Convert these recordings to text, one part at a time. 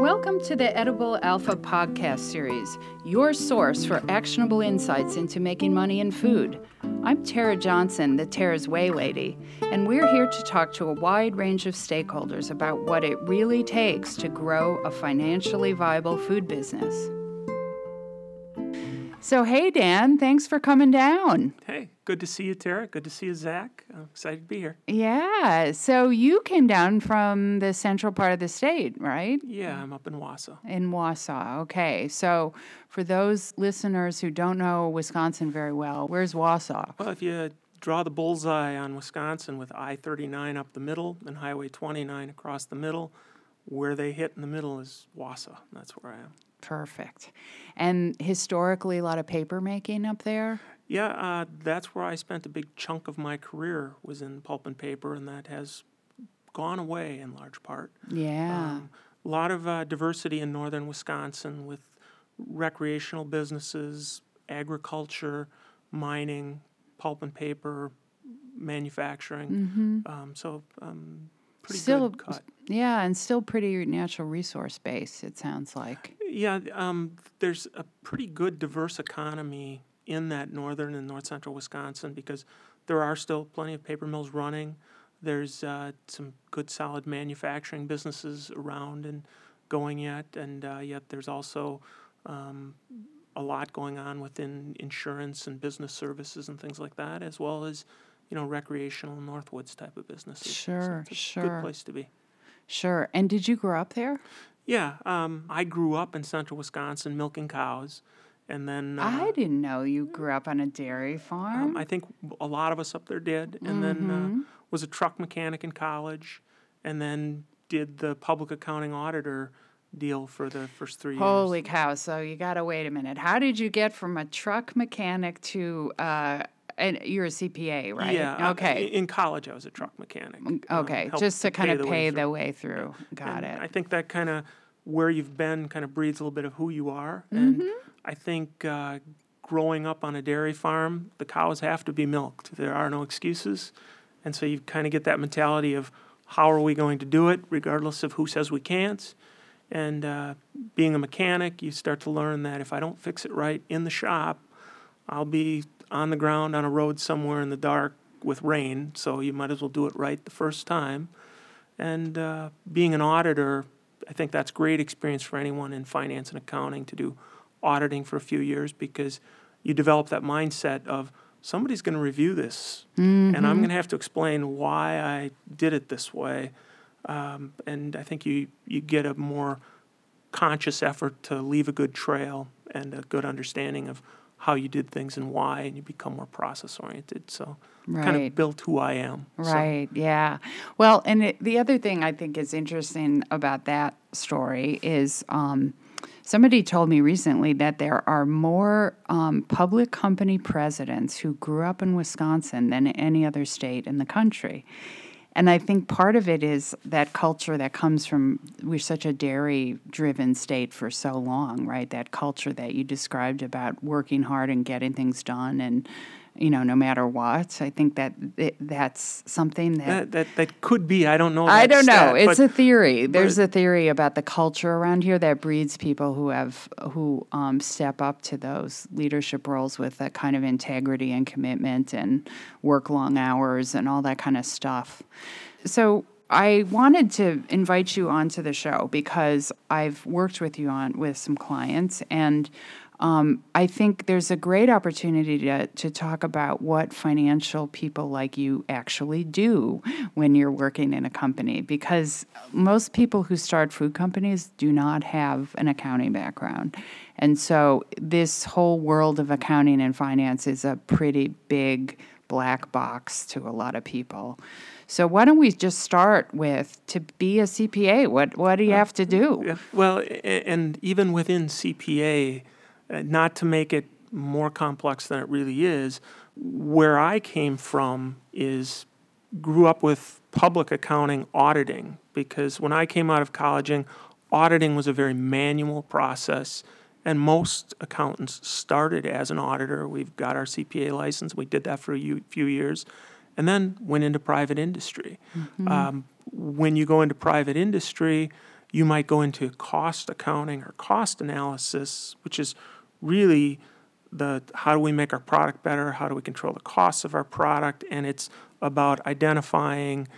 Welcome to the Edible Alpha podcast series, your source for actionable insights into making money in food. I'm Tara Johnson, the Tera's Whey Lady, and we're here to talk to a wide range of stakeholders about what it really takes to grow a financially viable food business. So, hey, Dan, thanks for coming down. Hey, good to see you, Tara. Good to see you, Zach. I'm excited to be here. Yeah. So, you came down from the central part of the state, right? Yeah, I'm up in Wausau. In Wausau. Okay. So, for those listeners who don't know Wisconsin very well, where's Wausau? Well, if you draw the bullseye on Wisconsin with I 39 up the middle and Highway 29 across the middle, where they hit in the middle is Wausau. That's where I am. Perfect. And historically, a lot of paper making up there? Yeah, uh, that's where I spent a big chunk of my career was in pulp and paper, and that has gone away in large part. Yeah. Um, a lot of uh, diversity in northern Wisconsin with recreational businesses, agriculture, mining, pulp and paper, manufacturing. mm-hmm. Um, so um, pretty Still, good cut. yeah, and still pretty natural resource base, it sounds like. Yeah, um, there's a pretty good diverse economy in that northern and north central Wisconsin because there are still plenty of paper mills running. There's uh, some good solid manufacturing businesses around and going yet, and uh, yet there's also um, a lot going on within insurance and business services and things like that, as well as you know recreational Northwoods type of businesses. So Sure, it's a sure. Good place to be. Sure. And did you grow up there? Yeah, um, I grew up in central Wisconsin milking cows, and then uh, I didn't know you grew up on a dairy farm. um, I think a lot of us up there did, and then Mm-hmm. uh, was a truck mechanic in college, and then did the public accounting auditor deal for the first three Holy years. Holy cow. So you got to wait a minute. How did you get from a truck mechanic to, uh, and you're a CPA, right? Yeah. Okay. in college, I was a truck mechanic. um, Okay. helped Just to kind of the way pay through. the way through. Got And it. I think that kind of where you've been kind of breeds a little bit of who you are. And Mm-hmm. I think uh, growing up on a dairy farm, the cows have to be milked. There are no excuses. And so you kind of get that mentality of how are we going to do it, regardless of who says we can't. And uh, being a mechanic, you start to learn that if I don't fix it right in the shop, I'll be on the ground on a road somewhere in the dark with rain. So you might as well do it right the first time. And uh, being an auditor, I think that's great experience for anyone in finance and accounting to do auditing for a few years because you develop that mindset of somebody's going to review this and I'm going to have to explain why I did it this way. Um, and I think you, you get a more conscious effort to leave a good trail and a good understanding of how you did things and why, and you become more process oriented. So, kind of built who I am. So- Right. Yeah. Well, and it, the other thing I think is interesting about that story is um, somebody told me recently that there are more um, public company presidents who grew up in Wisconsin than any other state in the country. And I think part of it is that culture that comes from, we're such a dairy driven state for so long, right? That culture that you described about working hard and getting things done and, you know, no matter what. I think that it, that's something that. That, that that could be. I don't know. I don't know. It's but a theory. There's a theory about the culture around here that breeds people who have who um, step up to those leadership roles with that kind of integrity and commitment and work long hours and all that kind of stuff. So I wanted to invite you onto the show because I've worked with you on with some clients and. Um, I think there's a great opportunity to, to talk about what financial people like you actually do when you're working in a company because most people who start food companies do not have an accounting background. And so this whole world of accounting and finance is a pretty big black box to a lot of people. So why don't we just start with to be a CPA? What what do you have to do? Well, and even within CPA, not to make it more complex than it really is, where I came from is grew up with public accounting auditing because when I came out of colleging, auditing was a very manual process. And most accountants started as an auditor. We've got our CPA license. We did that for a few years, and then went into private industry. Um, when you go into private industry, you might go into cost accounting or cost analysis, which is really the how do we make our product better? How do we control the costs of our product? And it's about identifying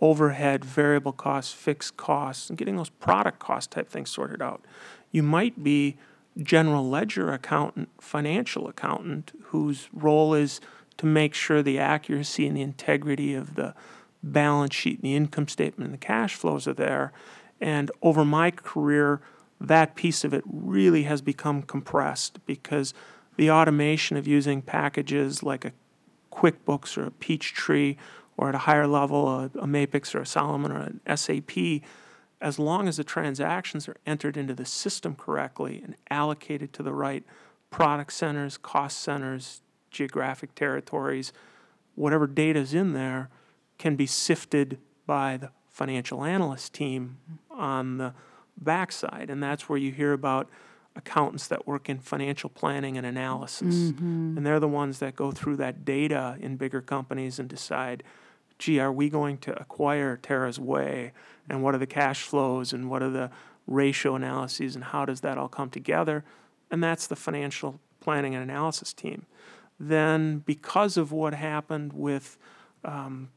overhead, variable costs, fixed costs, and getting those product cost type things sorted out. You might be general ledger accountant, financial accountant, whose role is to make sure the accuracy and the integrity of the balance sheet and the income statement and the cash flows are there. And over my career, that piece of it really has become compressed because the automation of using packages like a QuickBooks or a Peachtree or at a higher level a, a MAPICS or a Solomon or an SAP, as long as the transactions are entered into the system correctly and allocated to the right product centers, cost centers, geographic territories, whatever data is in there can be sifted by the financial analyst team on the backside. And that's where you hear about accountants that work in financial planning and analysis. Mm-hmm. And they're the ones that go through that data in bigger companies and decide, gee, are we going to acquire Tera's Whey? And what are the cash flows and what are the ratio analyses and how does that all come together? And that's the financial planning and analysis team. Then, because of what happened with um,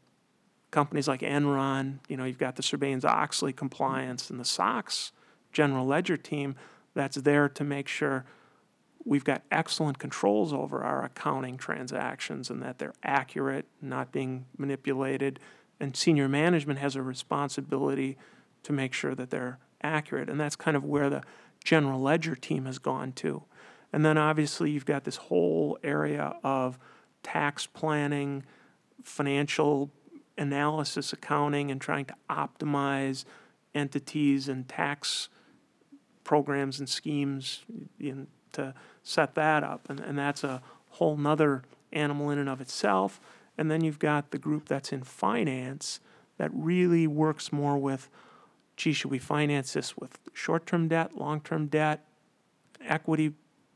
companies like Enron, you know, you've got the Sarbanes Oxley compliance and the SOX general ledger team that's there to make sure we've got excellent controls over our accounting transactions and that they're accurate, not being manipulated. And senior management has a responsibility to make sure that they're accurate. And that's kind of where the general ledger team has gone to. And then obviously you've got this whole area of tax planning, financial analysis, accounting, and trying to optimize entities and tax programs and schemes in, to set that up. And, and that's a whole nother animal in and of itself. And then you've got the group that's in finance that really works more with gee, should we finance this with short term debt, long term debt, equity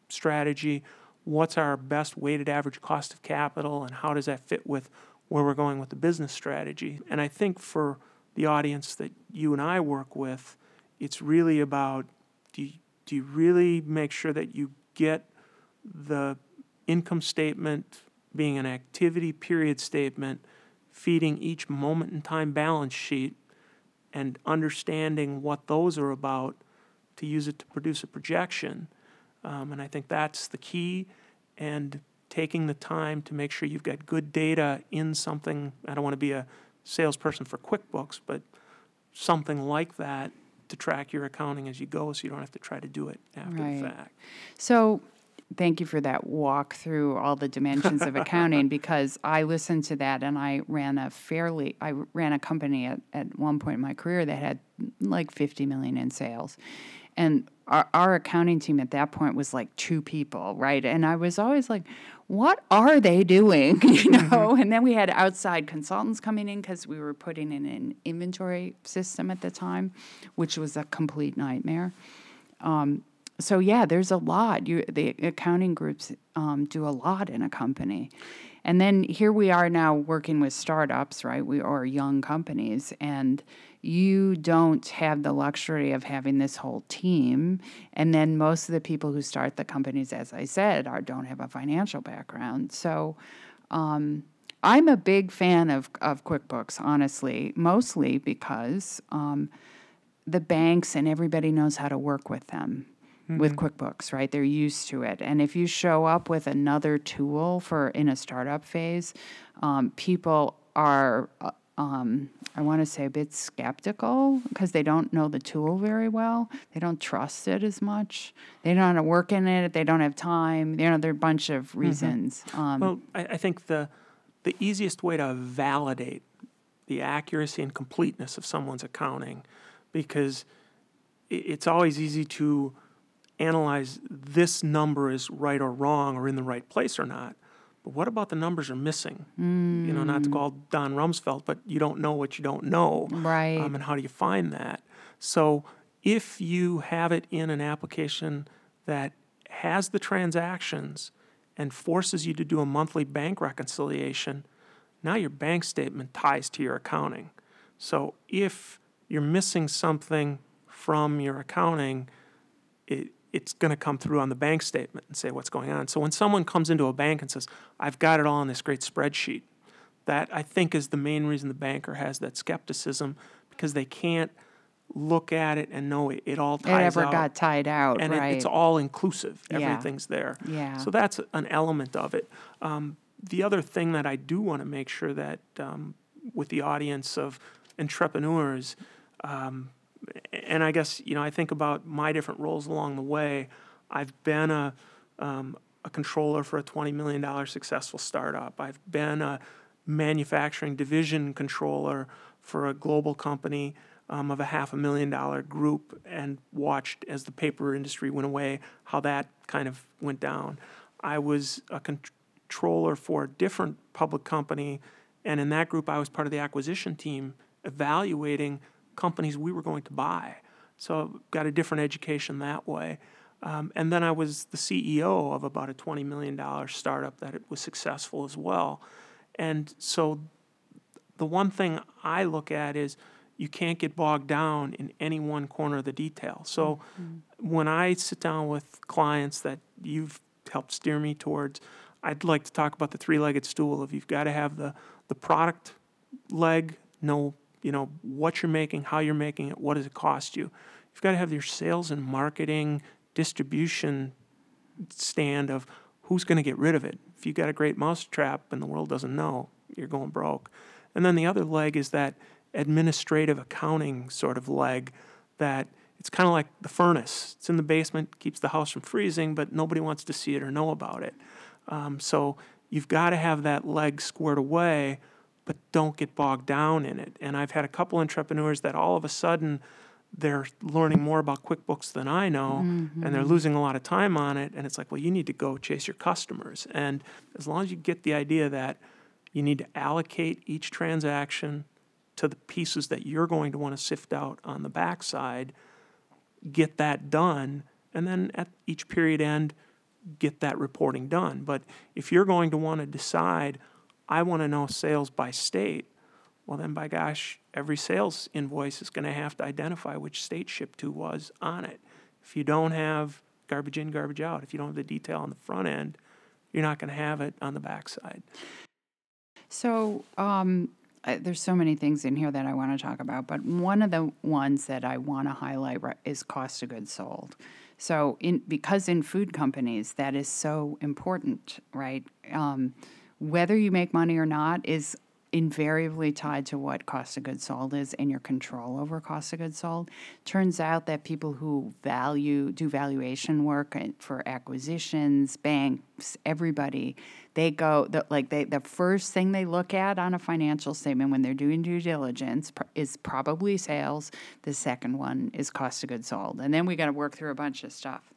strategy? What's our best weighted average cost of capital, and how does that fit with where we're going with the business strategy. And I think for the audience that you and I work with, it's really about do you, do you really make sure that you get the income statement being an activity period statement, feeding each moment in time balance sheet, and understanding what those are about to use it to produce a projection. Um, and I think that's the key. And taking the time to make sure you've got good data in something. I don't want to be a salesperson for QuickBooks, but something like that to track your accounting as you go so you don't have to try to do it after Right. the fact. So, thank you for that walk through all the dimensions of accounting because I listened to that and I ran a fairly I ran a company at, at one point in my career that had like 50 million in sales. And our, our accounting team at that point was like two people, right? And I was always like, what are they doing? You know? And then we had outside consultants coming in because we were putting in an inventory system at the time, which was a complete nightmare so yeah, there's a lot. You the accounting groups um, do a lot in a company, and then here we are now working with startups, right? We are young companies, and you don't have the luxury of having this whole team. And then most of the people who start the companies, as I said, are don't have a financial background. So. Um, I'm a big fan of, of QuickBooks, honestly, mostly because um, the banks and everybody knows how to work with them with QuickBooks, right? They're used to it. And if you show up with another tool for in a startup phase, um, people are, uh, um, I want to say, a bit skeptical because they don't know the tool very well. They don't trust it as much. They don't want to work in it. They don't have time. You know, there are a bunch of reasons. Um, Well, I, I think the the easiest way to validate the accuracy and completeness of someone's accounting, because it's always easy to analyze this number is right or wrong or in the right place or not. But what about the numbers are missing? You know, not to call Don Rumsfeld, but you don't know what you don't know. Right. Um, and how do you find that? So if you have it in an application that has the transactions and forces you to do a monthly bank reconciliation, now your bank statement ties to your accounting. So if you're missing something from your accounting, it, it's going to come through on the bank statement and say what's going on. So when someone comes into a bank and says, I've got it all in this great spreadsheet, that I think is the main reason the banker has that skepticism because they can't look at it and know it, it all It ties ever out. got tied out, and it, it's all inclusive. Yeah. Everything's there. Yeah. So that's an element of it. Um, the other thing that I do want to make sure that um, with the audience of entrepreneurs, um, and I guess you know I think about my different roles along the way. I've been a um, a controller for a twenty million dollar successful startup. I've been a manufacturing division controller for a global company um, of a half a million dollar group, and watched as the paper industry went away, how that kind of went down. I was a controller for a different public company, and in that group, I was part of the acquisition team evaluating companies we were going to buy. So got a different education that way. Um, and then I was the CEO of about a $20 million startup that it was successful as well. And so the one thing I look at is you can't get bogged down in any one corner of the detail. So when I sit down with clients that you've helped steer me towards, I'd like to talk about the three-legged stool of you've got to have the, the product leg, know, you know, what you're making, how you're making it, what does it cost you. You've got to have your sales and marketing, distribution stand of who's going to get rid of it. If you've got a great mousetrap and the world doesn't know, you're going broke. And then the other leg is that administrative accounting sort of leg that it's kind of like the furnace. It's in the basement, keeps the house from freezing, but nobody wants to see it or know about it. Um, so you've got to have that leg squared away, but don't get bogged down in it. And I've had a couple entrepreneurs that all of a sudden they're learning more about QuickBooks than I know, and they're mm-hmm. losing a lot of time on it. And it's like, well, you need to go chase your customers. And as long as you get the idea that you need to allocate each transaction to the pieces that you're going to want to sift out on the backside, get that done, and then at each period end, get that reporting done. But if you're going to want to decide, I want to know sales by state, well, then by gosh, every sales invoice is going to have to identify which state ship to was on it. If you don't have garbage in, garbage out, if you don't have the detail on the front end, you're not going to have it on the backside. So, um, I, there's so many things in here that I want to talk about, but one of the ones that I want to highlight is cost of goods sold. So, in because in food companies that is so important, right? Um, whether you make money or not is invariably tied to what cost of goods sold is and your control over cost of goods sold. Turns out that people who value do valuation work for acquisitions, banks, everybody, they go the, like they the first thing they look at on a financial statement when they're doing due diligence pr- is probably sales. The second one is cost of goods sold, and then we got to work through a bunch of stuff.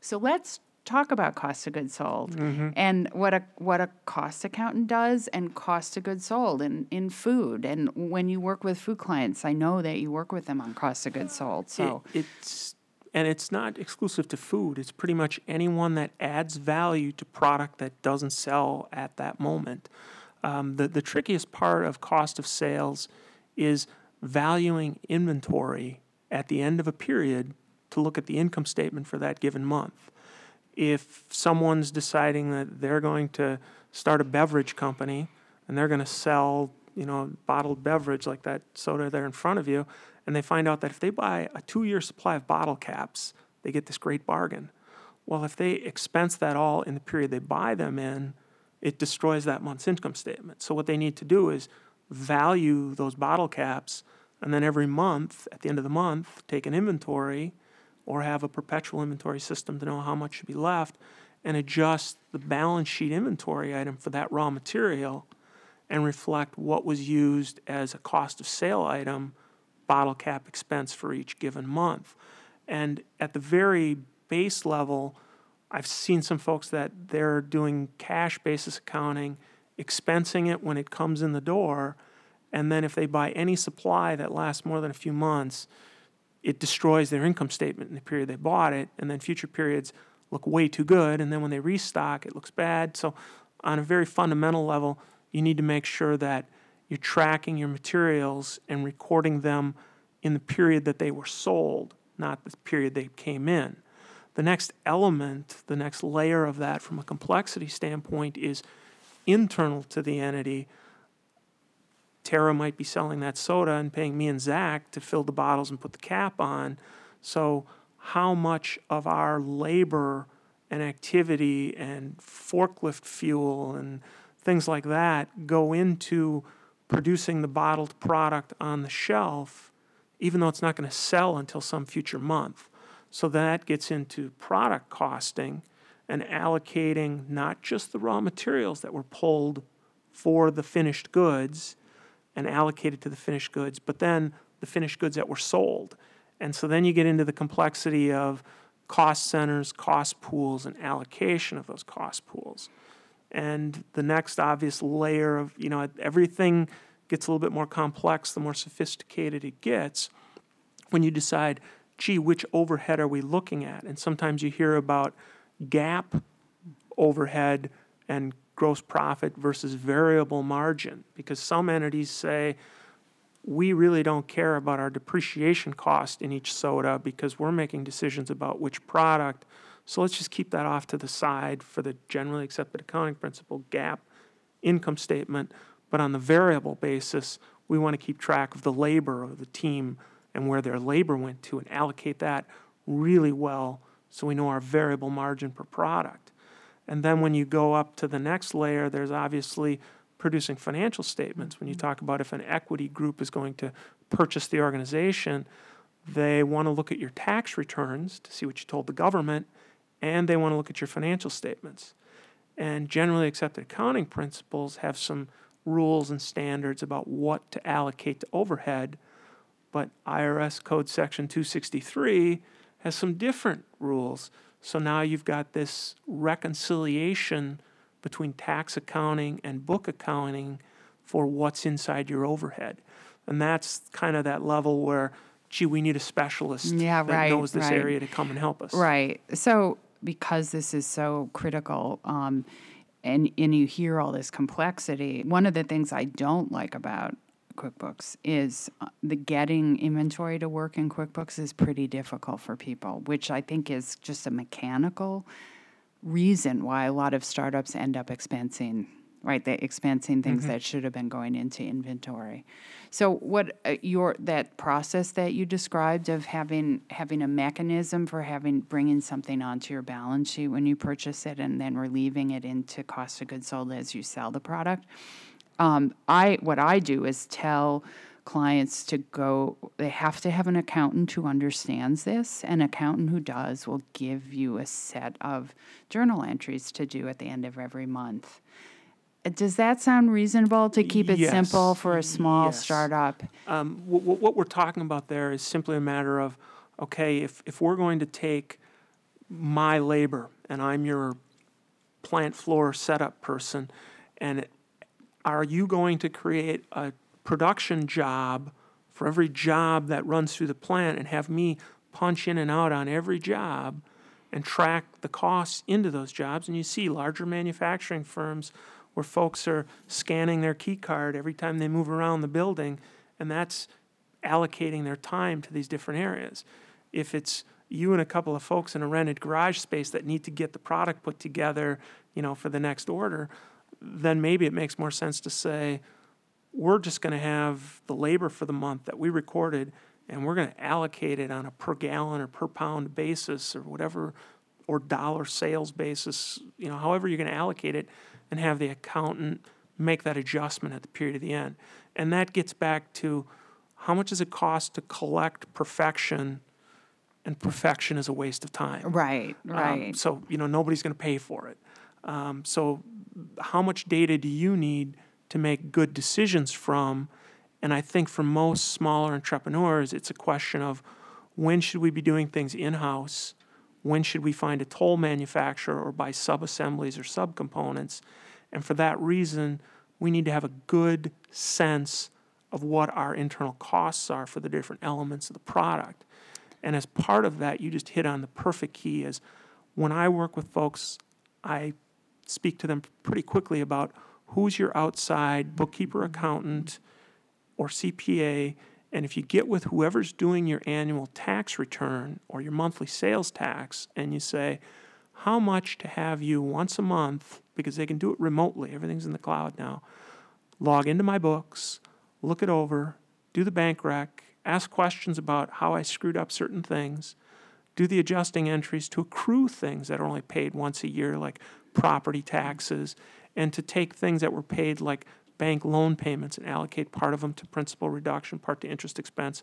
So let's talk about cost of goods sold and what a what a cost accountant does and cost of goods sold in, in food. And when you work with food clients, I know that you work with them on cost of goods sold. So It- it's and it's not exclusive to food. It's pretty much anyone that adds value to product that doesn't sell at that moment. Um, the the trickiest part of cost of sales is valuing inventory at the end of a period to look at the income statement for that given month. If someone's deciding that they're going to start a beverage company and they're going to sell, you know, bottled beverage like that soda there in front of you, and they find out that if they buy a two-year supply of bottle caps, they get this great bargain. Well, if they expense that all in the period they buy them in, it destroys that month's income statement. So what they need to do is value those bottle caps, and then every month, at the end of the month, take an inventory or have a perpetual inventory system to know how much should be left and adjust the balance sheet inventory item for that raw material and reflect what was used as a cost of sale item, bottle cap expense for each given month. And at the very base level, I've seen some folks that they're doing cash basis accounting, expensing it when it comes in the door, and then if they buy any supply that lasts more than a few months, it destroys their income statement in the period they bought it, and then future periods look way too good, and then when they restock, it looks bad. So, on a very fundamental level, you need to make sure that you're tracking your materials and recording them in the period that they were sold, not the period they came in. The next element, the next layer of that from a complexity standpoint is internal to the entity. Tara might be selling that soda and paying me and Zach to fill the bottles and put the cap on. So, how much of our labor and activity and forklift fuel and things like that go into producing the bottled product on the shelf, even though it's not going to sell until some future month? So, that gets into product costing and allocating not just the raw materials that were pulled for the finished goods and allocated to the finished goods, but then the finished goods that were sold. And so then you get into the complexity of cost centers, cost pools, and allocation of those cost pools. And the next obvious layer of, you know, everything gets a little bit more complex the more sophisticated it gets when you decide, gee, which overhead are we looking at? And sometimes you hear about GAAP overhead and gross profit versus variable margin because some entities say we really don't care about our depreciation cost in each soda because we're making decisions about which product. So let's just keep that off to the side for the generally accepted accounting principle GAAP income statement. But on the variable basis, we want to keep track of the labor of the team and where their labor went to and allocate that really well so we know our variable margin per product. And then when you go up to the next layer, there's obviously producing financial statements. When you mm-hmm. talk about if an equity group is going to purchase the organization, they want to look at your tax returns to see what you told the government, and they want to look at your financial statements. And generally accepted accounting principles have some rules and standards about what to allocate to overhead, but IRS Code Section 263 has some different rules. So now you've got this reconciliation between tax accounting and book accounting for what's inside your overhead. And that's kind of that level where, gee, we need a specialist yeah, that right, knows this right. area to come and help us. Right. So, because this is so critical, um, and and you hear all this complexity, one of the things I don't like about QuickBooks is uh, the getting inventory to work in QuickBooks is pretty difficult for people, which I think is just a mechanical reason why a lot of startups end up expensing right they expensing things Mm-hmm. that should have been going into inventory so what uh, your that process that you described of having having a mechanism for having bringing something onto your balance sheet when you purchase it and then relieving it into cost of goods sold as you sell the product um, I what I do is tell clients to go they have to have an accountant who understands this an accountant who does will give you a set of journal entries to do at the end of every month Uh, does that sound reasonable to keep it Yes. simple for a small Yes. startup Um, what, what we're talking about there is simply a matter of, okay, if, if we're going to take my labor and I'm your plant floor setup person, and are you going to create a production job for every job that runs through the plant and have me punch in and out on every job and track the costs into those jobs? And you see larger manufacturing firms where folks are scanning their key card every time they move around the building, and that's allocating their time to these different areas. If it's you and a couple of folks in a rented garage space that need to get the product put together, you know, for the next order, then maybe it makes more sense to say, we're just going to have the labor for the month that we recorded and we're going to allocate it on a per gallon or per pound basis or whatever or dollar sales basis you know however you're going to allocate it and have the accountant make that adjustment at the period of the end. And that gets back to how much does it cost to collect perfection and perfection is a waste of time. Right um, right. so you know nobody's going to pay for it. Um, so how much data do you need to make good decisions from? And I think for most smaller entrepreneurs, it's a question of when should we be doing things in house? When should we find a toll manufacturer or buy sub assemblies or subcomponents? And for that reason, we need to have a good sense of what our internal costs are for the different elements of the product. And as part of that, you just hit on the perfect key is when I work with folks, I speak to them pretty quickly about who's your outside bookkeeper, accountant, or CPA, And if you get with whoever's doing your annual tax return or your monthly sales tax and you say, how much to have you once a month, because they can do it remotely, everything's in the cloud now, log into my books, look it over, do the bank rec, ask questions about how I screwed up certain things, do the adjusting entries to accrue things that are only paid once a year, like property taxes, and to take things that were paid like bank loan payments and allocate part of them to principal reduction, part to interest expense.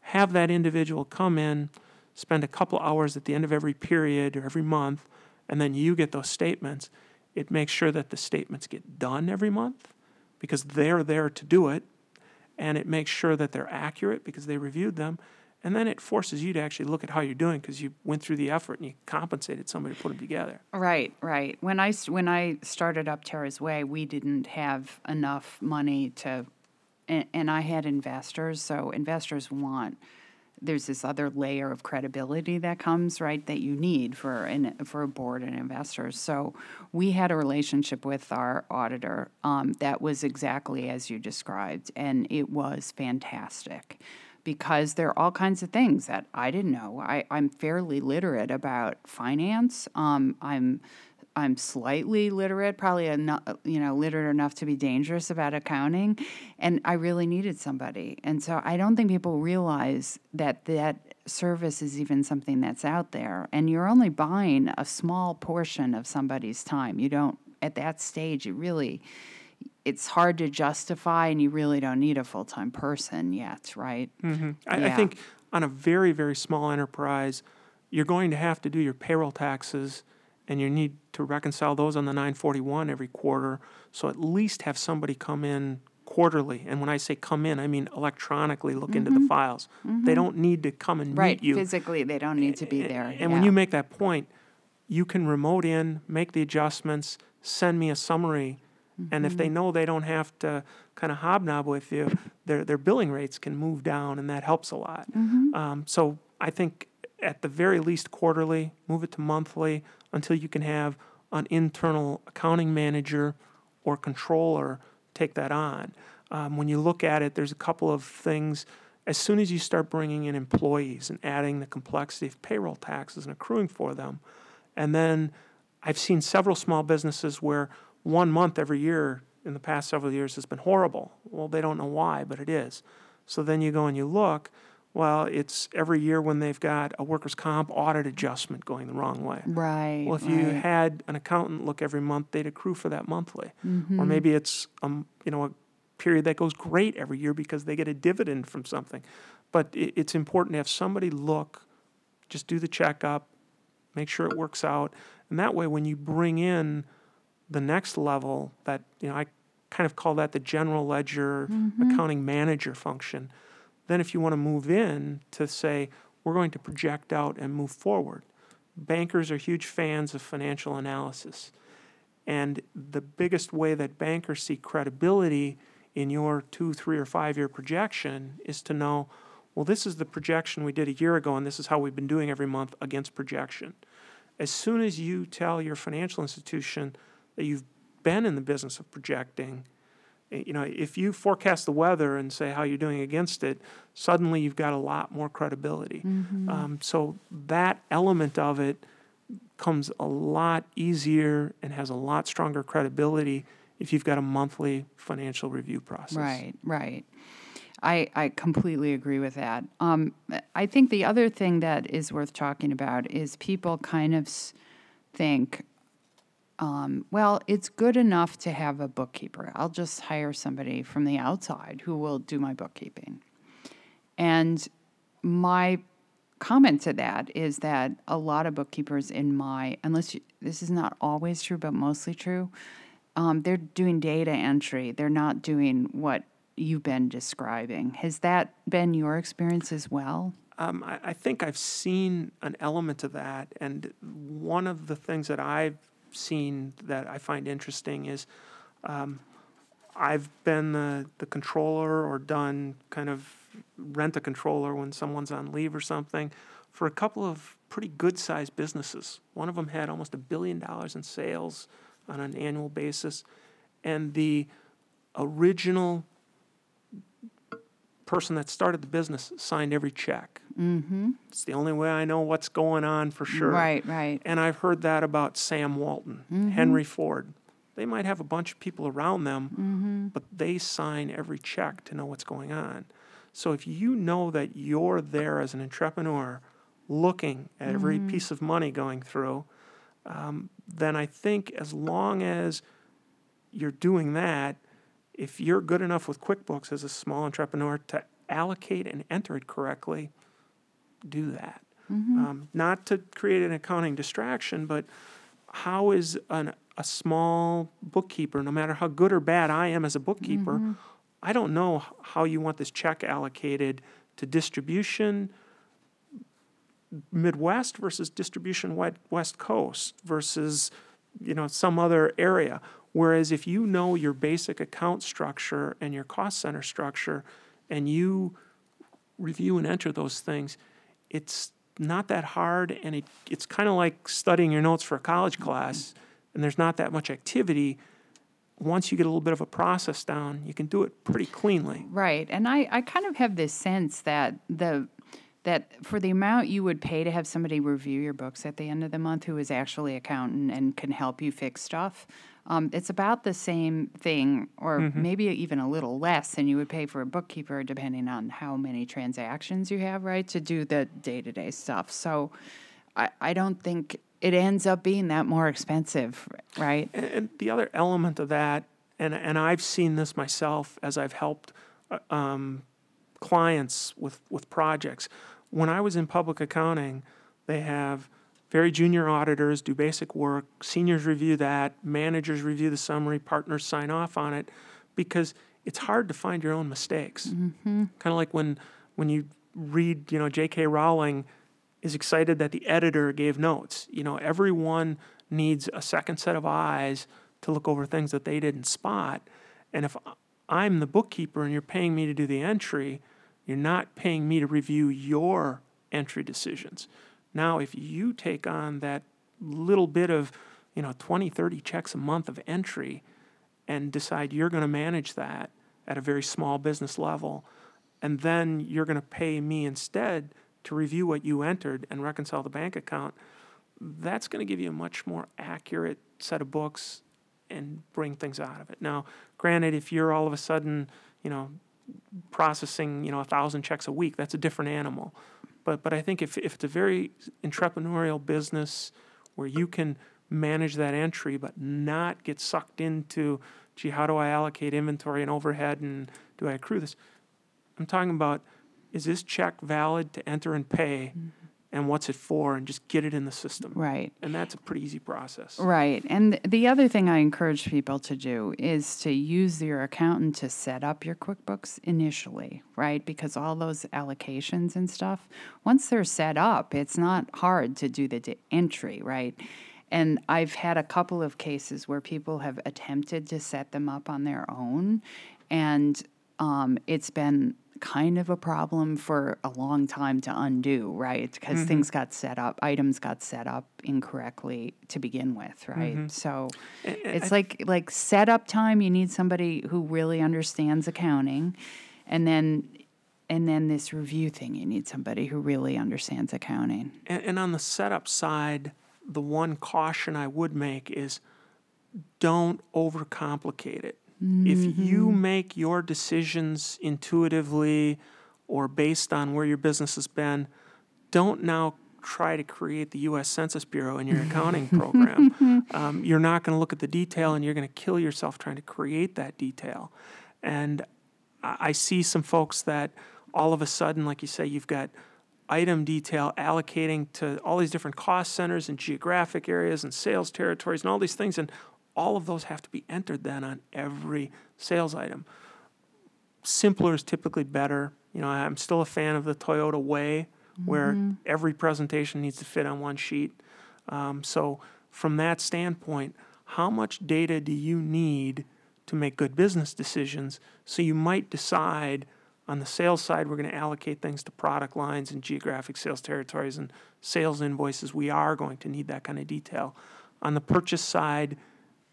Have that individual come in, spend a couple hours at the end of every period or every month, and then you get those statements. It makes sure that the statements get done every month because they're there to do it, and it makes sure that they're accurate because they reviewed them. And then it forces you to actually look at how you're doing because you went through the effort and you compensated somebody to put them together. Right, right. When I when I started up Tera's Whey, we didn't have enough money to, and, and I had investors. So investors want there's this other layer of credibility that comes right that you need for an for a board and investors. So we had a relationship with our auditor um, that was exactly as you described, and it was fantastic because there are all kinds of things that I didn't know. I, I'm fairly literate about finance. Um, I'm I'm slightly literate, probably enough, you know, literate enough to be dangerous about accounting, and I really needed somebody. And so I don't think people realize that that service is even something that's out there, and you're only buying a small portion of somebody's time. You don't at that stage. It really it's hard to justify, and you really don't need a full time person yet, right? I, I Yeah. think on a very, very small enterprise, you're going to have to do your payroll taxes and you need to reconcile those on the 941 every quarter. So at least have somebody come in quarterly. And when I say come in, I mean electronically look into the files. They don't need to come and Mm-hmm. Right, meet you. physically, they don't need to be there. And when you make that point, you can remote in, make the adjustments, send me a summary, and if they Mm-hmm. know they don't have to kind of hobnob with you, their their billing rates can move down, and that helps a lot. Mm-hmm. Um, so I think at the very least quarterly, move it to monthly until you can have an internal accounting manager or controller take that on. Um, when you look at it, there's a couple of things. As soon as you start bringing in employees and adding the complexity of payroll taxes and accruing for them, and then I've seen several small businesses where one month every year in the past several years has been horrible. Well, they don't know why, but it is. So then you go and you look, well, it's every year when they've got a workers' comp audit adjustment going the wrong way. Right. Well, if you had an accountant look every month, they'd accrue for that monthly. Mm-hmm. Or maybe it's um, you know a period that goes great every year because they get a dividend from something. But it, it's important to have somebody look, just do the checkup, make sure it works out, and that way when you bring in the next level, that you know I kind of call that the general ledger Mm-hmm. accounting manager function. Then if you want to move in to say we're going to project out and move forward, bankers are huge fans of financial analysis. And the biggest way that bankers see credibility in your two, three, or five year projection is to know, well, this is the projection we did a year ago, and this is how we've been doing every month against projection. As soon as you tell your financial institution that you've been in the business of projecting, eh, you know, if you forecast the weather and say how you're doing against it, suddenly you've got a lot more credibility. Um, so that element of it comes a lot easier and has a lot stronger credibility if you've got a monthly financial review process. Right, right. I, I completely agree with that. Um, I think the other thing that is worth talking about is people kind of think, um, well, it's good enough to have a bookkeeper. I'll just hire somebody from the outside who will do my bookkeeping. And my comment to that is that a lot of bookkeepers in my, unless you, this is not always true, but mostly true, um, they're doing data entry. They're not doing what you've been describing. Has that been your experience as well? Um, I, I think I've seen an element of that, and one of the things that I've seen that I find interesting is um, I've been the, the controller or done kind of rent a controller when someone's on leave or something for a couple of pretty good sized businesses. One of them had almost a billion dollars in sales on an annual basis, and the original person that started the business signed every check. Mm-hmm. It's the only way I know what's going on for sure. Right, right. And I've heard that about Sam Walton, Henry Ford. They might have a bunch of people around them, but they sign every check to know what's going on. So if you know that you're there as an entrepreneur looking at every piece of money going through, um, then I think as long as you're doing that, if you're good enough with QuickBooks as a small entrepreneur to allocate and enter it correctly, do that. Um, not to create an accounting distraction, but how is an, a small bookkeeper, no matter how good or bad I am as a bookkeeper, I don't know how you want this check allocated to distribution Midwest versus distribution West Coast versus you know some other area. Whereas if you know your basic account structure and your cost center structure, and you review and enter those things, it's not that hard, and it, it's kind of like studying your notes for a college mm-hmm. class, and there's not that much activity. Once you get a little bit of a process down, you can do it pretty cleanly. Right. And I, I kind of have this sense that the that for the amount you would pay to have somebody review your books at the end of the month who is actually an accountant and can help you fix stuff, um, it's about the same thing, or maybe even a little less than you would pay for a bookkeeper, depending on how many transactions you have, right, to do the day to day stuff. So I, I don't think it ends up being that more expensive, right? And, and the other element of that, and and I've seen this myself as I've helped uh, um, clients with with projects. When I was in public accounting, they have very junior auditors do basic work, seniors review that, managers review the summary, partners sign off on it, because it's hard to find your own mistakes. Mm-hmm. Kind of like when when you read, you know, J.K. Rowling is excited that the editor gave notes. You know, everyone needs a second set of eyes to look over things that they didn't spot. And if I'm the bookkeeper and you're paying me to do the entry, you're not paying me to review your entry decisions. Now, if you take on that little bit of, you know, 20, 30 checks a month of entry and decide you're going to manage that at a very small business level, and then you're going to pay me instead to review what you entered and reconcile the bank account, that's going to give you a much more accurate set of books and bring things out of it. Now, granted, if you're all of a sudden, you know, processing, you know, a thousand checks a week, that's a different animal. But but I think if if it's a very entrepreneurial business where you can manage that entry but not get sucked into, gee, how do I allocate inventory and overhead and do I accrue this? I'm talking about is this check valid to enter and pay mm-hmm. And what's it for and just get it in the system. Right. And that's a pretty easy process. Right. And the other thing I encourage people to do is to use your accountant to set up your QuickBooks initially, right? Because all those allocations and stuff, once they're set up, it's not hard to do the d- entry, right? And I've had a couple of cases where people have attempted to set them up on their own, and um, it's been kind of a problem for a long time to undo, right? Because mm-hmm. things got set up, items got set up incorrectly to begin with, right? Mm-hmm. So it's like like setup time. You need somebody who really understands accounting, and then and then this review thing. You need somebody who really understands accounting. And, and on the setup side, the one caution I would make is don't overcomplicate it. If you make your decisions intuitively or based on where your business has been, don't now try to create the U.S. Census Bureau in your accounting program. Um, you're not going to look at the detail and you're going to kill yourself trying to create that detail. And I I see some folks that all of a sudden, like you say, you've got item detail allocating to all these different cost centers and geographic areas and sales territories and all these things. And all of those have to be entered then on every sales item. Simpler is typically better. You know, I'm still a fan of the Toyota way, where every presentation needs to fit on one sheet. Um, so, from that standpoint, how much data do you need to make good business decisions? So, you might decide on the sales side, we're going to allocate things to product lines and geographic sales territories and sales invoices. We are going to need that kind of detail. On the purchase side,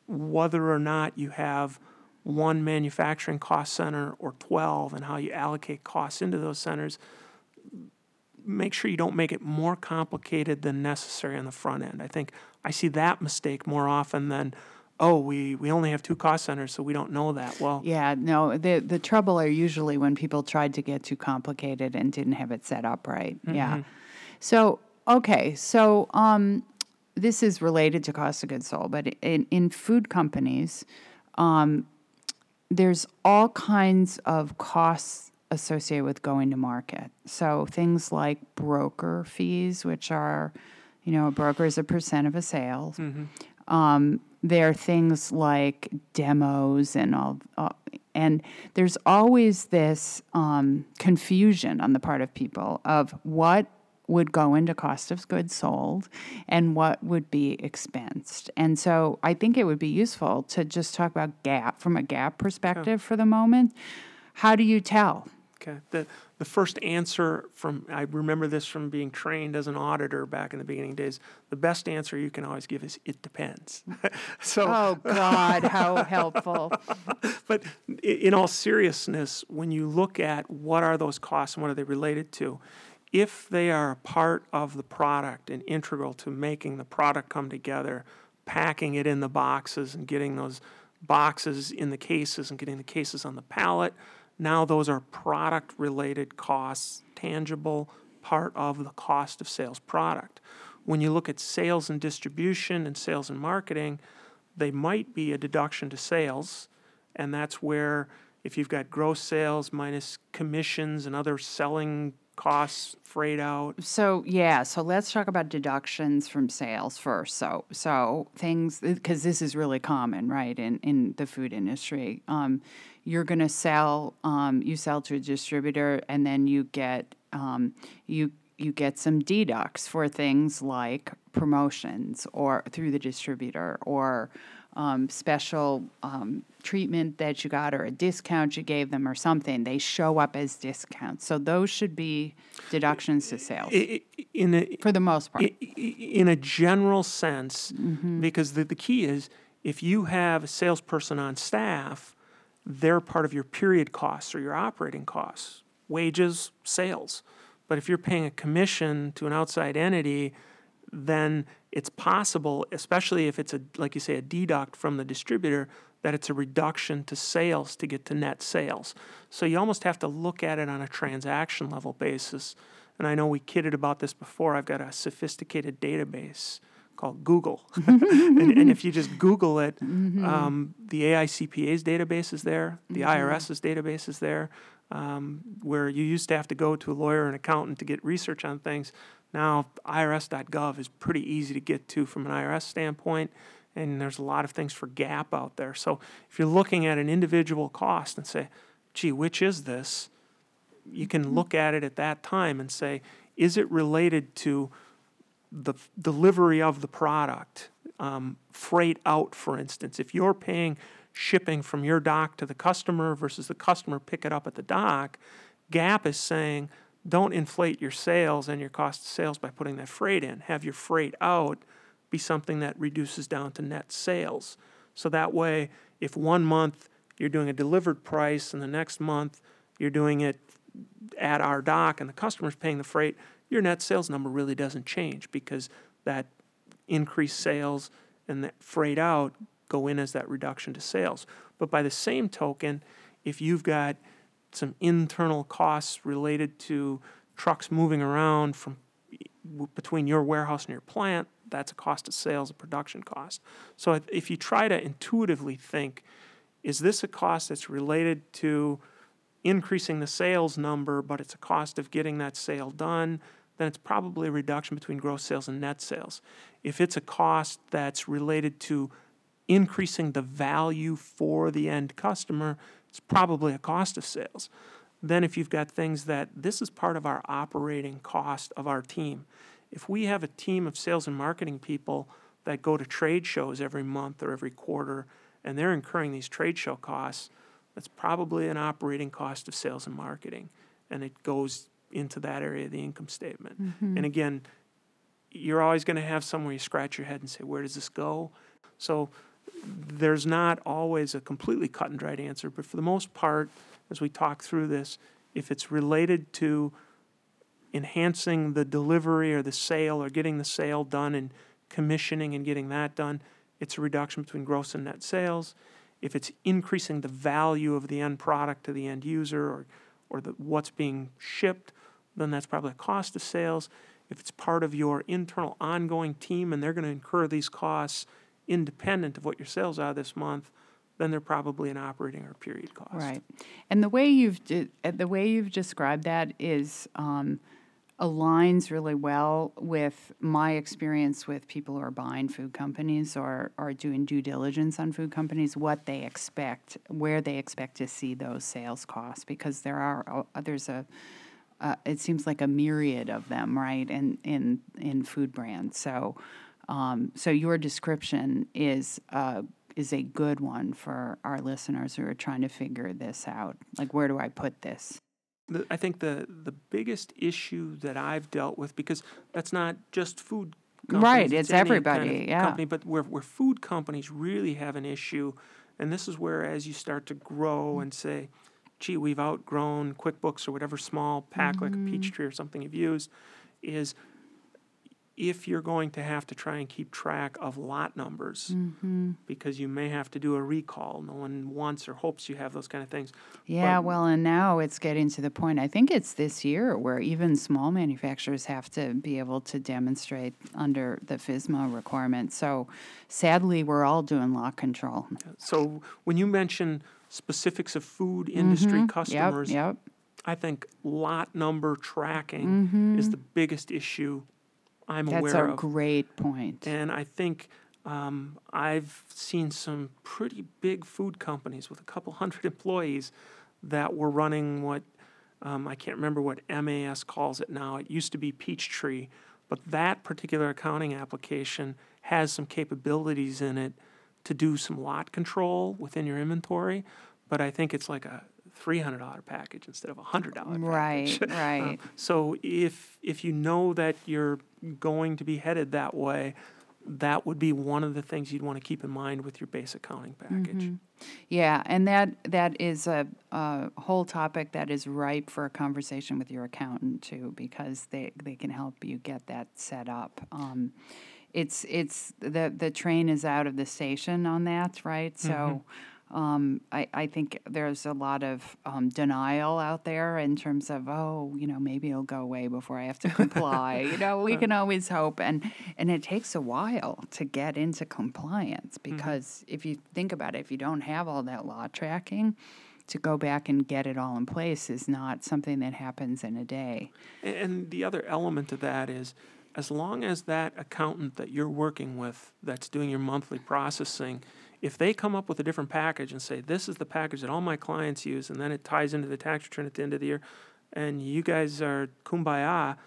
whether or not you have one manufacturing cost center or 12 and how you allocate costs into those centers, make sure you don't make it more complicated than necessary on the front end. I think I see that mistake more often than, oh, we, we only have two cost centers, so we don't know that. Well, Yeah, no, the the trouble are usually when people tried to get too complicated and didn't have it set up right. Yeah. So, okay, so um this is related to cost of goods sold, but in in food companies, um there's all kinds of costs associated with going to market. So things like broker fees, which are, you know, a broker is a percent of a sale. Um, there are things like demos and all, uh, and there's always this um, confusion on the part of people of what would go into cost of goods sold and what would be expensed. And so I think it would be useful to just talk about GAAP from a GAAP perspective for the moment. How do you tell? Okay. The, the first answer from, I remember this from being trained as an auditor back in the beginning days. The best answer you can always give is, it depends. so, Oh God, how helpful. but in all seriousness, when you look at what are those costs and what are they related to, if they are a part of the product and integral to making the product come together, packing it in the boxes and getting those boxes in the cases and getting the cases on the pallet, now those are product related costs, tangible part of the cost of sales product. When you look at sales and distribution and sales and marketing, they might be a deduction to sales, and that's where if you've got gross sales minus commissions and other selling costs, freight out. So yeah, so let's talk about deductions from sales first. So so things because this is really common, right, in in the food industry. Um, you're going to sell, um, you sell to a distributor, and then you get um, you you get some deducts for things like promotions or through the distributor or um, special um, treatment that you got or a discount you gave them or something. They show up as discounts. So those should be deductions to sales In a, for the most part. in a general sense, because the, the key is if you have a salesperson on staff, they're part of your period costs or your operating costs, wages, sales. But if you're paying a commission to an outside entity, then it's possible, especially if it's a like you say a deduct from the distributor, that it's a reduction to sales to get to net sales. So you almost have to look at it on a transaction level basis. And I know we kidded about this before. I've got a sophisticated database called Google, and, and if you just Google it, um, the AICPA's database is there, the IRS's database is there. Um, where you used to have to go to a lawyer and accountant to get research on things, now IRS.gov is pretty easy to get to from an IRS standpoint, and there's a lot of things for GAAP out there. So if you're looking at an individual cost and say, gee, which is this? You can look at it at that time and say, is it related to the f- delivery of the product, um, freight out, for instance. If you're paying shipping from your dock to the customer versus the customer pick it up at the dock, GAAP is saying don't inflate your sales and your cost of sales by putting that freight in. Have your freight out be something that reduces down to net sales. So that way, if one month you're doing a delivered price and the next month you're doing it at our dock and the customer's paying the freight, your net sales number really doesn't change because that increased sales and that freight out go in as that reduction to sales. But by the same token, if you've got some internal costs related to trucks moving around from between your warehouse and your plant, that's a cost of sales, a production cost. So if- if you try to intuitively think, is this a cost that's related to increasing the sales number, but it's a cost of getting that sale done, then it's probably a reduction between gross sales and net sales. If it's a cost that's related to increasing the value for the end customer, it's probably a cost of sales. Then, if you've got things that this is part of our operating cost of our team, if we have a team of sales and marketing people that go to trade shows every month or every quarter and they're incurring these trade show costs, that's probably an operating cost of sales and marketing. And it goes into that area of the income statement. Mm-hmm. And again, you're always going to have somewhere you scratch your head and say, where does this go? So there's not always a completely cut and dried answer, but for the most part, as we talk through this, if it's related to enhancing the delivery or the sale or getting the sale done and commissioning and getting that done, it's a reduction between gross and net sales. If it's increasing the value of the end product to the end user or, or the, what's being shipped, then that's probably a cost of sales. If it's part of your internal ongoing team and they're going to incur these costs independent of what your sales are this month, then they're probably an operating or period cost. Right. And the way you've de- uh, the way you've described that is um, aligns really well with my experience with people who are buying food companies or are doing due diligence on food companies, what they expect, where they expect to see those sales costs, because there are uh, there's a uh, it seems like a myriad of them, right? In in in food brands. So, um, so your description is uh, is a good one for our listeners who are trying to figure this out. Like, where do I put this? The, I think the the biggest issue that I've dealt with because that's not just food. Companies, Right, it's any everybody, kind of yeah. Company, but where where food companies really have an issue, and this is where as you start to grow and say, "Gee, we've outgrown QuickBooks or whatever small pack like a Mm-hmm. Peachtree or something you've used," is if you're going to have to try and keep track of lot numbers Mm-hmm. because you may have to do a recall. No one wants or hopes you have those kind of things. Yeah, But- well, and now it's getting to the point. I think it's this year where even small manufacturers have to be able to demonstrate under the FSMA requirement. So, sadly, we're all doing lot control. So when you mention specifics of food industry Yep, customers, yep. I think lot number tracking is the biggest issue I'm Mm-hmm. That's a great point. And I think um, I've seen some pretty big food companies with a couple hundred employees that were running what um, I can't remember what MAS calls it now. It used to be Peachtree, but that particular accounting application has some capabilities in it to do some lot control within your inventory. But I think it's like a $300 package instead of a $100 package. Right, Um, right. so if if you know that you're going to be headed that way, that would be one of the things you'd want to keep in mind with your base accounting package. Yeah, and that that is a, a whole topic that is ripe for a conversation with your accountant too, because they, they can help you get that set up. Um, it's it's the the train is out of the station on that, right? So. Um, I, I think there's a lot of um, denial out there in terms of oh you know maybe it'll go away before I have to comply. You know we can always hope. And and it takes a while to get into compliance because if you think about it if you don't have all that law tracking to go back and get it all in place is not something that happens in a day. A- And the other element of that is as long as that accountant that you're working with that's doing your monthly processing, if they come up with a different package and say, this is the package that all my clients use, and then it ties into the tax return at the end of the year, and you guys are kumbaya,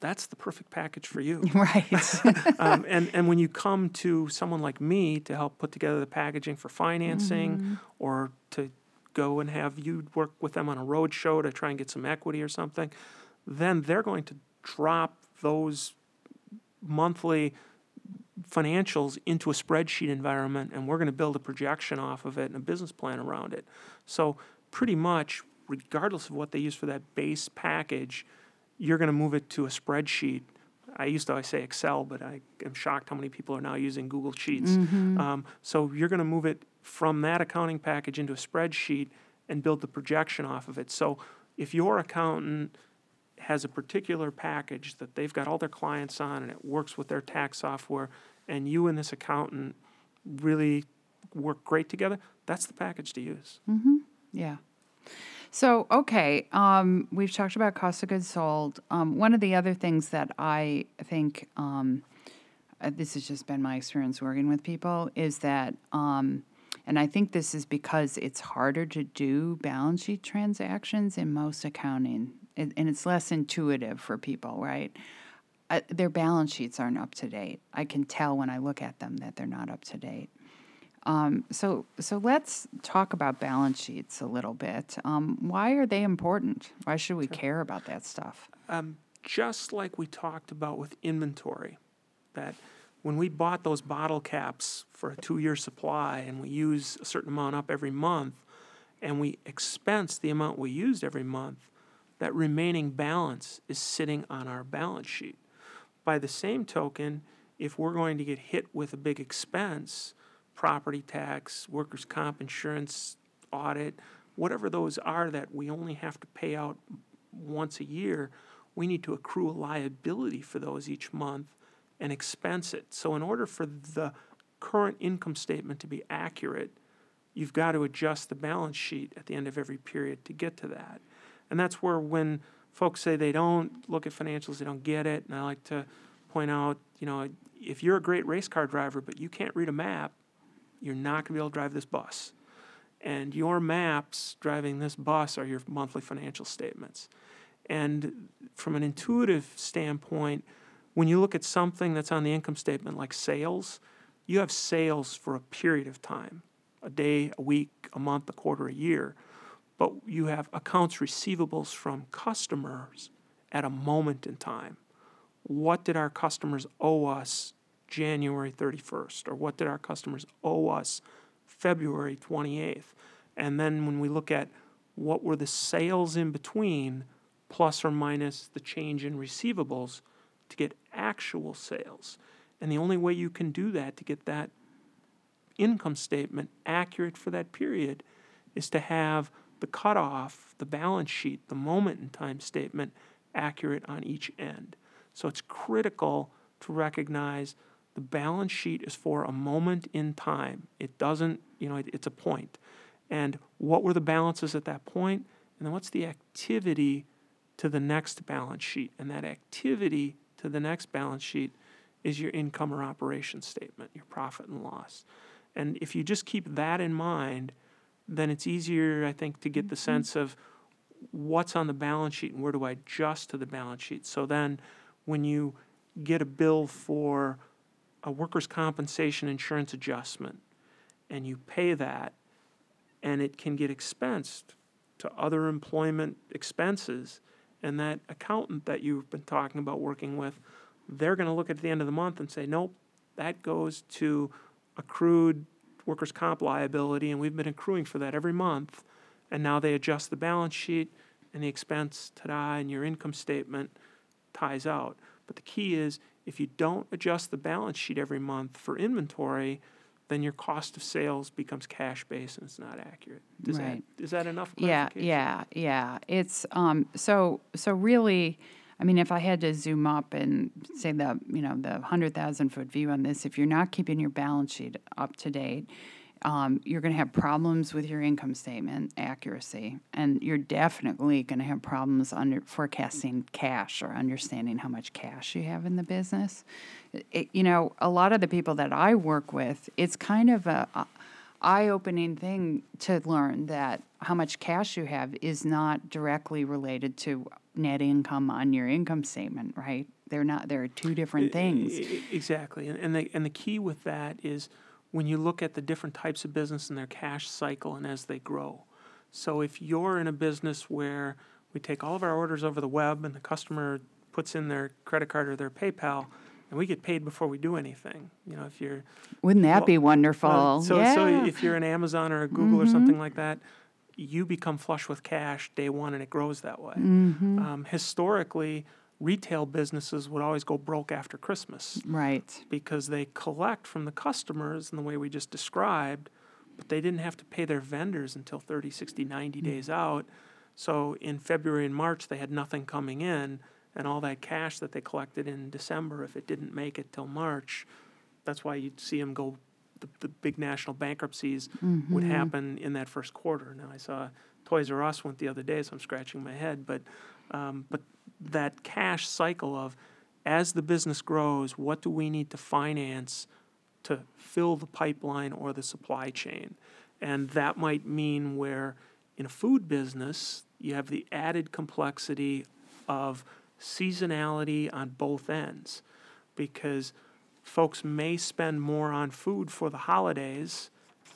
that's the perfect package for you. right um, and, and when you come to someone like me to help put together the packaging for financing or to go and have you work with them on a road show to try and get some equity or something, then they're going to drop those monthly financials into a spreadsheet environment and we're going to build a projection off of it and a business plan around it. So pretty much regardless of what they use for that base package, you're going to move it to a spreadsheet. I used to always say Excel, but I am shocked how many people are now using Google Sheets. Um, so you're going to move it from that accounting package into a spreadsheet and build the projection off of it. So if your accountant has a particular package that they've got all their clients on and it works with their tax software, and you and this accountant really work great together, that's the package to use. Mm-hmm. Yeah. So, okay, um, we've talked about cost of goods sold. Um, one of the other things that I think, um, uh, this has just been my experience working with people, is that, um, and I think this is because it's harder to do balance sheet transactions in most accounting, and, and it's less intuitive for people, right? Uh, their balance sheets aren't up to date. I can tell when I look at them that they're not up to date. Um, so, so let's talk about balance sheets a little bit. Um, why are they important? Why should we care about that stuff? Um, just like we talked about with inventory, that when we bought those bottle caps for a two-year supply and we use a certain amount up every month and we expense the amount we used every month, that remaining balance is sitting on our balance sheet. By the same token, if we're going to get hit with a big expense, property tax, workers' comp insurance, audit, whatever those are that we only have to pay out once a year, we need to accrue a liability for those each month and expense it. So, in order for the current income statement to be accurate, you've got to adjust the balance sheet at the end of every period to get to that. And that's where when folks say they don't look at financials, they don't get it. And I like to point out, you know, if you're a great race car driver, but you can't read a map, you're not going to be able to drive this bus. And your maps driving this bus are your monthly financial statements. And from an intuitive standpoint, when you look at something that's on the income statement like sales, you have sales for a period of time a day, a week, a month, a quarter, a year. But you have accounts receivables from customers at a moment in time. What did our customers owe us January 31st? Or what did our customers owe us February 28th? And then when we look at what were the sales in between, plus or minus the change in receivables, to get actual sales. And the only way you can do that to get that income statement accurate for that period is to have the cutoff, the balance sheet, the moment in time statement accurate on each end. So it's critical to recognize the balance sheet is for a moment in time. It doesn't, you know, it, it's a point. And what were the balances at that point? And then what's the activity to the next balance sheet? And that activity to the next balance sheet is your income or operation statement, your profit and loss. And if you just keep that in mind, then it's easier, I think, to get the mm-hmm. sense of what's on the balance sheet and where do I adjust to the balance sheet. So then when you get a bill for a workers' compensation insurance adjustment and you pay that and it can get expensed to other employment expenses, and that accountant that you've been talking about working with, they're going to look at the end of the month and say, nope, that goes to accrued workers' comp liability, and we've been accruing for that every month. And now they adjust the balance sheet, and the expense, ta-da, and your income statement ties out. But the key is if you don't adjust the balance sheet every month for inventory, then your cost of sales becomes cash based and it's not accurate. Does right. that is that enough? Yeah, yeah, yeah. It's um so so really I mean if I had to zoom up and say the you know the hundred thousand foot view on this, if you're not keeping your balance sheet up to date, um, you're going to have problems with your income statement accuracy, and you're definitely going to have problems under forecasting cash or understanding how much cash you have in the business. It, you know, a lot of the people that I work with, it's kind of a, a eye-opening thing to learn that how much cash you have is not directly related to net income on your income statement, right? They're not. There are two different things. Exactly, and and the and the key with that is when you look at the different types of business and their cash cycle and as they grow. So if you're in a business where we take all of our orders over the web and the customer puts in their credit card or their PayPal, and we get paid before we do anything. You know, if you're wouldn't that well, be wonderful? Uh, so, yeah. so if you're an Amazon or a Google mm-hmm. or something like that, you become flush with cash day one, and it grows that way. Mm-hmm. Um, historically, retail businesses would always go broke after Christmas. Right. Because they collect from the customers in the way we just described, but they didn't have to pay their vendors until 30, 60, 90 mm-hmm. days out. So in February and March, they had nothing coming in, and all that cash that they collected in December, if it didn't make it till March, that's why you'd see them go. The, the big national bankruptcies mm-hmm. would happen in that first quarter. Now I saw Toys R Us went the other day, so I'm scratching my head. But um, but that cash cycle of as the business grows, what do we need to finance to fill the pipeline or the supply chain? And that might mean where in a food business, you have the added complexity of seasonality on both ends because folks may spend more on food for the holidays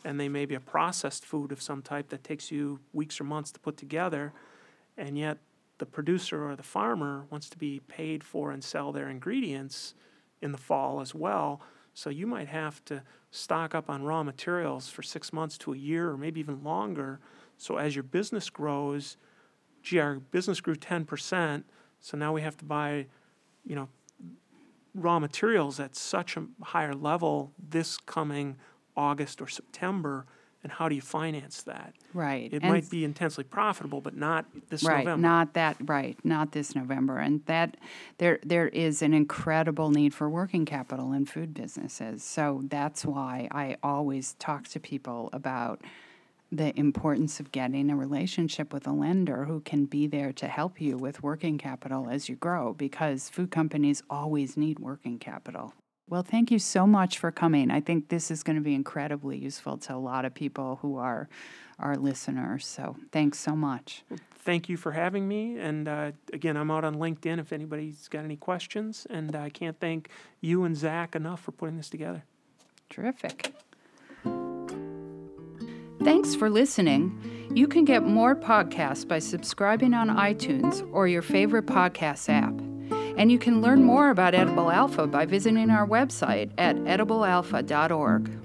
and they may be a processed food of some type that takes you weeks or months to put together and yet the producer or the farmer wants to be paid for and sell their ingredients in the fall as well. So you might have to stock up on raw materials for six months to a year or maybe even longer. So as your business grows, gee, our business grew 10%, so now we have to buy, you know, raw materials at such a higher level this coming August or September, and how do you finance that? Right. It And might be intensely profitable, but not this right, November. not that right, not this November. And that there there is an incredible need for working capital in food businesses. So that's why I always talk to people about the importance of getting a relationship with a lender who can be there to help you with working capital as you grow because food companies always need working capital. Well, thank you so much for coming. I think this is going to be incredibly useful to a lot of people who are our listeners. So, thanks so much. Thank you for having me. And uh, again, I'm out on LinkedIn if anybody's got any questions. And I can't thank you and Zach enough for putting this together. Terrific. Thanks for listening. You can get more podcasts by subscribing on iTunes or your favorite podcast app. And you can learn more about Edible Alpha by visiting our website at ediblealpha.org.